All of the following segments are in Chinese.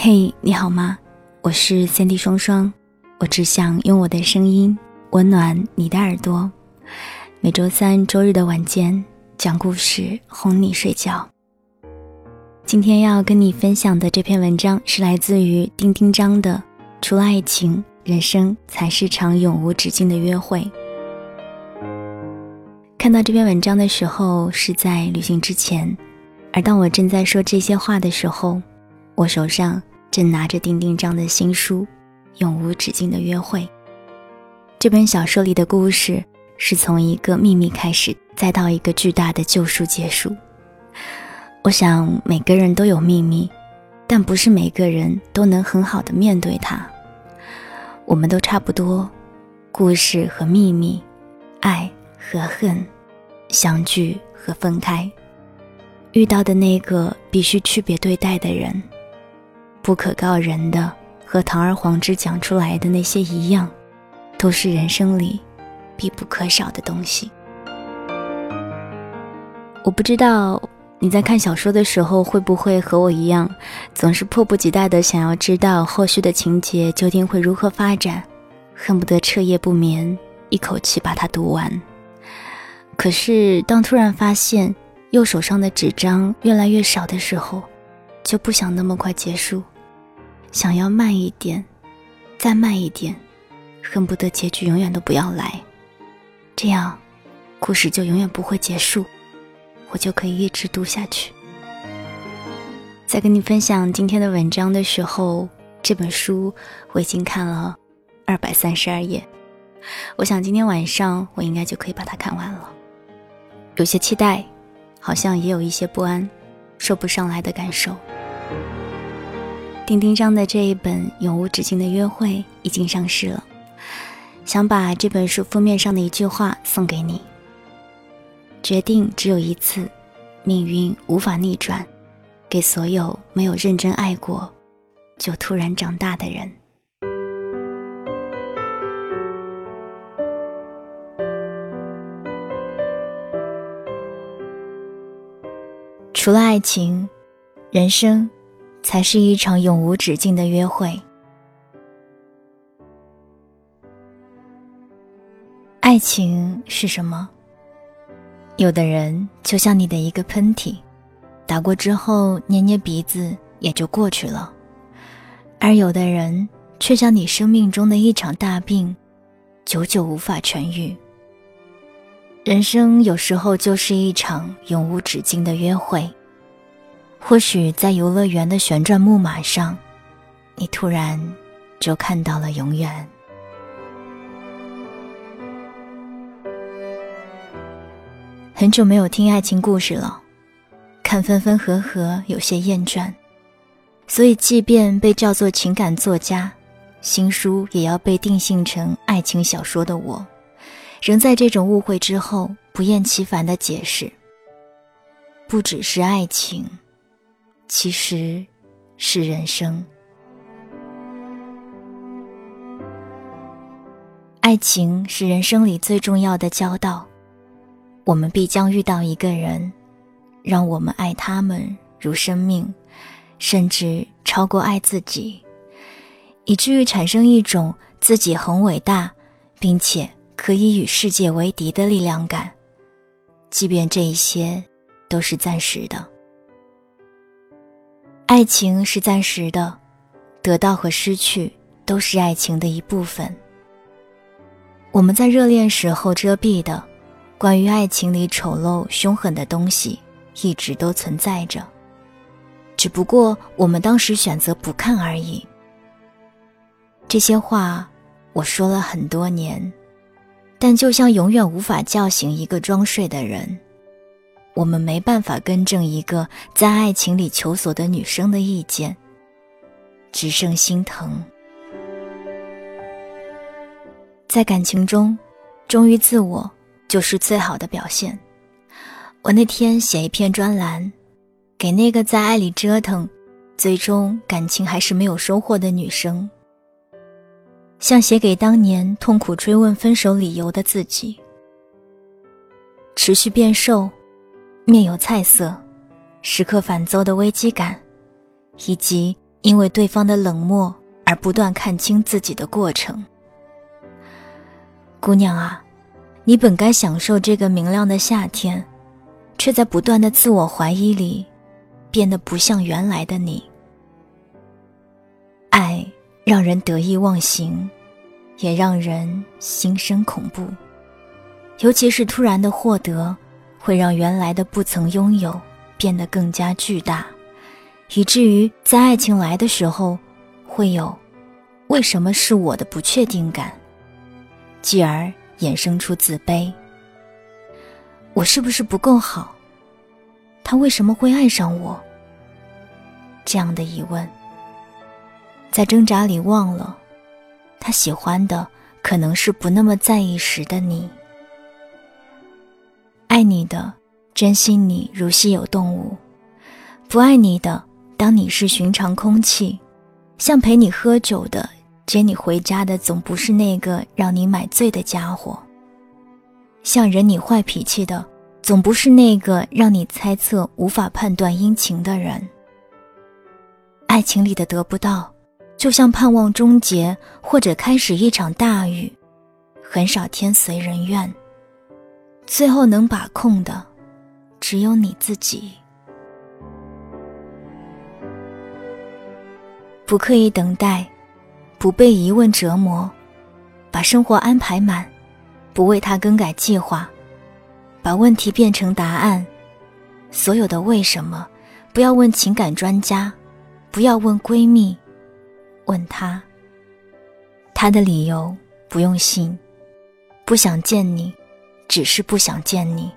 嘿，你好吗？我是三 D 双双，我只想用我的声音温暖你的耳朵。每周三、周日的晚间讲故事哄你睡觉。今天要跟你分享的这篇文章是来自于丁丁章的《除了爱情，人生才是场永无止境的约会》。看到这篇文章的时候是在旅行之前，而当我正在说这些话的时候。我手上正拿着丁丁章的新书《永无止境的约会》。这本小说里的故事是从一个秘密开始，再到一个巨大的救赎结束。我想每个人都有秘密，但不是每个人都能很好的面对它。我们都差不多，故事和秘密，爱和恨，相聚和分开，遇到的那个必须区别对待的人。不可告人的，和堂而皇之讲出来的那些一样，都是人生里必不可少的东西。我不知道你在看小说的时候会不会和我一样，总是迫不及待的想要知道后续的情节究竟会如何发展，恨不得彻夜不眠，一口气把它读完。可是当突然发现右手上的纸张越来越少的时候，就不想那么快结束。想要慢一点，再慢一点，恨不得结局永远都不要来，这样，故事就永远不会结束，我就可以一直读下去。在跟你分享今天的文章的时候，这本书我已经看了二百三十二页，我想今天晚上我应该就可以把它看完了。有些期待，好像也有一些不安，说不上来的感受。丁丁章的这一本《永无止境的约会》已经上市了，想把这本书封面上的一句话送给你：决定只有一次，命运无法逆转，给所有没有认真爱过，就突然长大的人。除了爱情，人生。才是一场永无止境的约会。爱情是什么？有的人就像你的一个喷嚏，打过之后捏捏鼻子也就过去了；而有的人却像你生命中的一场大病，久久无法痊愈。人生有时候就是一场永无止境的约会。或许在游乐园的旋转木马上，你突然就看到了永远。很久没有听爱情故事了，看分分合合有些厌倦，所以即便被叫做情感作家，新书也要被定性成爱情小说的我，仍在这种误会之后不厌其烦的解释：不只是爱情。其实，是人生。爱情是人生里最重要的交道，我们必将遇到一个人，让我们爱他们如生命，甚至超过爱自己，以至于产生一种自己很伟大，并且可以与世界为敌的力量感，即便这一些都是暂时的。爱情是暂时的，得到和失去都是爱情的一部分。我们在热恋时候遮蔽的，关于爱情里丑陋凶狠的东西，一直都存在着，只不过我们当时选择不看而已。这些话我说了很多年，但就像永远无法叫醒一个装睡的人。我们没办法更正一个在爱情里求索的女生的意见，只剩心疼。在感情中，忠于自我就是最好的表现。我那天写一篇专栏，给那个在爱里折腾，最终感情还是没有收获的女生，像写给当年痛苦追问分手理由的自己。持续变瘦。面有菜色，时刻烦躁的危机感，以及因为对方的冷漠而不断看清自己的过程。姑娘啊，你本该享受这个明亮的夏天，却在不断的自我怀疑里，变得不像原来的你。爱让人得意忘形，也让人心生恐怖，尤其是突然的获得，会让原来的不曾拥有变得更加巨大，以至于在爱情来的时候，会有“为什么是我的”不确定感。继而衍生出自卑。我是不是不够好？他为什么会爱上我？这样的疑问，在挣扎里忘了，他喜欢的可能是不那么在意时的你。爱你的，珍惜你如稀有动物；不爱你的，当你是寻常空气，像陪你喝酒的。接你回家的总不是那个让你买醉的家伙，像忍你坏脾气的总不是那个让你猜测无法判断阴晴的人。爱情里的得不到，就像盼望终结或者开始一场大雨，很少天随人愿，最后能把控的，只有你自己。不刻意等待。不被疑问折磨，把生活安排满，不为他更改计划，把问题变成答案。所有的为什么，不要问情感专家，不要问闺蜜，问他。他的理由不用信，不想见你，只是不想见你，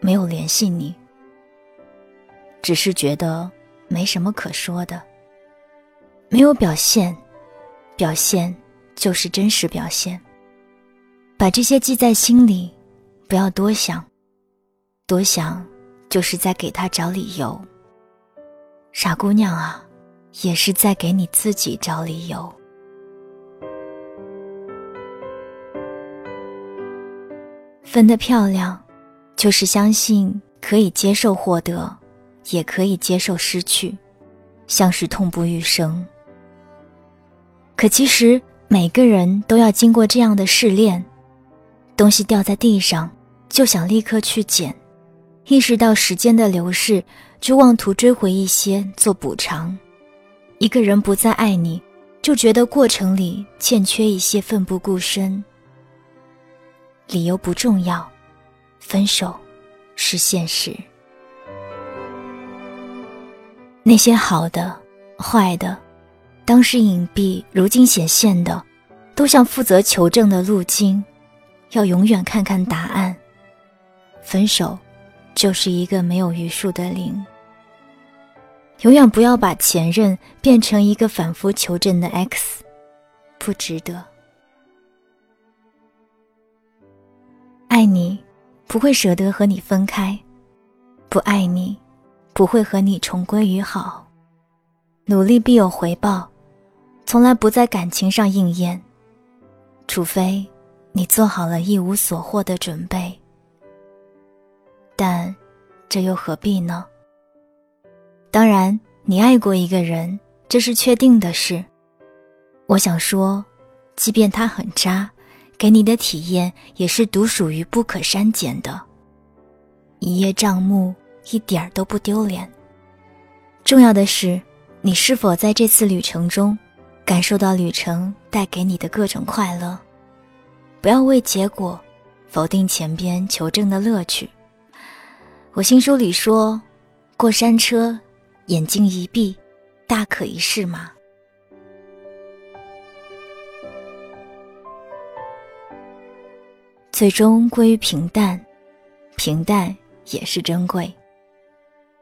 没有联系你，只是觉得没什么可说的，没有表现。表现就是真实表现。把这些记在心里，不要多想，多想就是在给他找理由。傻姑娘啊，也是在给你自己找理由。分得漂亮，就是相信可以接受获得，也可以接受失去，像是痛不欲生。可其实每个人都要经过这样的试炼，东西掉在地上就想立刻去捡，意识到时间的流逝就妄图追回一些做补偿。一个人不再爱你，就觉得过程里欠缺一些奋不顾身。理由不重要，分手是现实。那些好的、坏的。当时隐蔽，如今显现的，都像负责求证的路径，要永远看看答案。分手，就是一个没有余数的零。永远不要把前任变成一个反复求证的 X，不值得。爱你，不会舍得和你分开；不爱你，不会和你重归于好。努力必有回报。从来不在感情上应验，除非你做好了一无所获的准备。但这又何必呢？当然，你爱过一个人，这是确定的事。我想说，即便他很渣，给你的体验也是独属于不可删减的。一叶障目，一点儿都不丢脸。重要的是，你是否在这次旅程中。感受到旅程带给你的各种快乐，不要为结果否定前边求证的乐趣。我新书里说，过山车，眼睛一闭，大可一试嘛。最终归于平淡，平淡也是珍贵。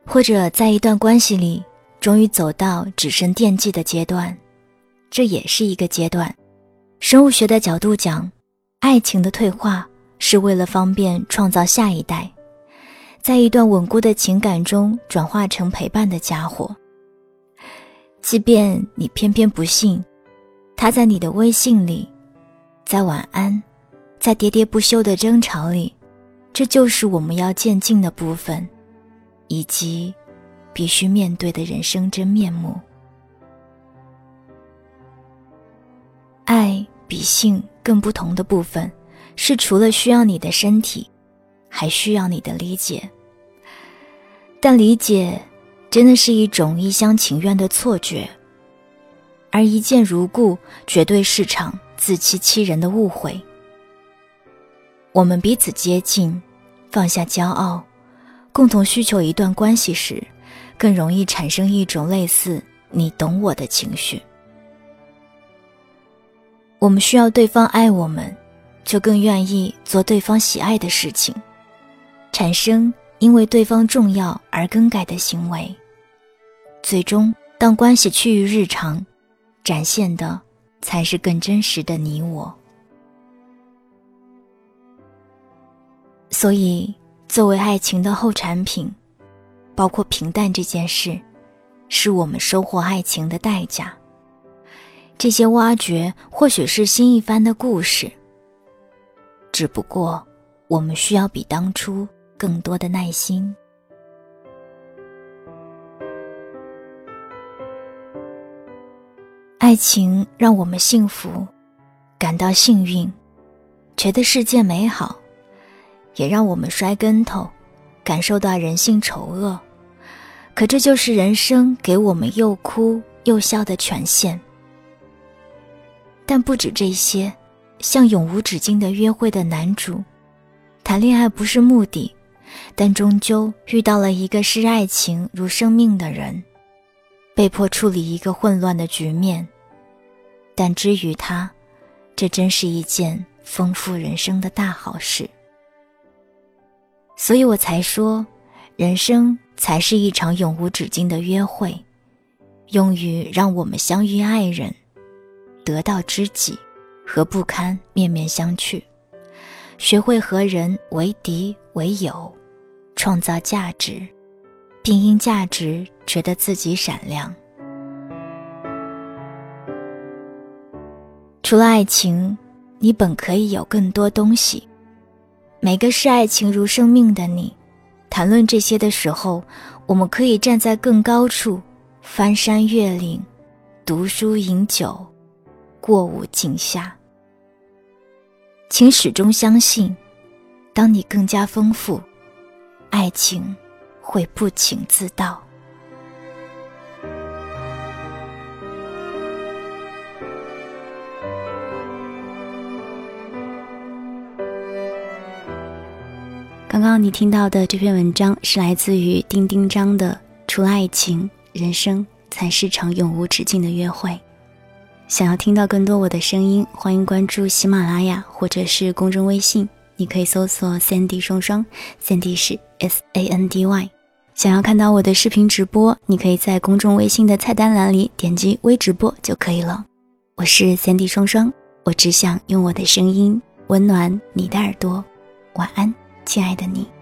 或者在一段关系里，终于走到只剩惦记的阶段。这也是一个阶段。生物学的角度讲，爱情的退化是为了方便创造下一代，在一段稳固的情感中转化成陪伴的家伙。即便你偏偏不信，他在你的微信里，在晚安，在喋喋不休的争吵里这就是我们要渐进的部分以及必须面对的人生真面目。爱比性更不同的部分是除了需要你的身体还需要你的理解。但理解真的是一种一厢情愿的错觉而一见如故绝对是场自欺欺人的误会。我们彼此接近，放下骄傲，共同需求一段关系时，更容易产生一种类似“你懂我”的情绪。我们需要对方爱我们，就更愿意做对方喜爱的事情，产生因为对方重要而更改的行为。最终，当关系趋于日常，展现的才是更真实的你我。所以，作为爱情的后产品，包括平淡这件事，是我们收获爱情的代价。这些挖掘或许是新一番的故事，只不过我们需要比当初更多的耐心。爱情让我们幸福，感到幸运，觉得世界美好，也让我们摔跟头，感受到人性丑恶。可这就是人生给我们又哭又笑的权限。但不止这些，像永无止境的约会的男主，谈恋爱不是目的，但终究遇到了一个视爱情如生命的人，被迫处理一个混乱的局面。但之于他，这真是一件丰富人生的大好事。所以我才说，人生才是一场永无止境的约会，用于让我们相遇爱人。得到知己，和不堪面面相觑；学会和人为敌为友，创造价值，并因价值觉得自己闪亮。除了爱情，你本可以有更多东西。每个视爱情如生命的你，谈论这些的时候，我们可以站在更高处，翻山越岭，读书饮酒。过午井下，请始终相信，当你更加丰富，爱情会不请自到。刚刚你听到的这篇文章是来自于丁丁章的《除了爱情，人生才是场永无止境的约会》。想要听到更多我的声音，欢迎关注喜马拉雅或者是公众微信，你可以搜索 “Sandy 双双 ”，Sandy 是 S A N D Y。想要看到我的视频直播，你可以在公众微信的菜单栏里点击微直播就可以了。我是 Sandy 双双，我只想用我的声音温暖你的耳朵。晚安，亲爱的你。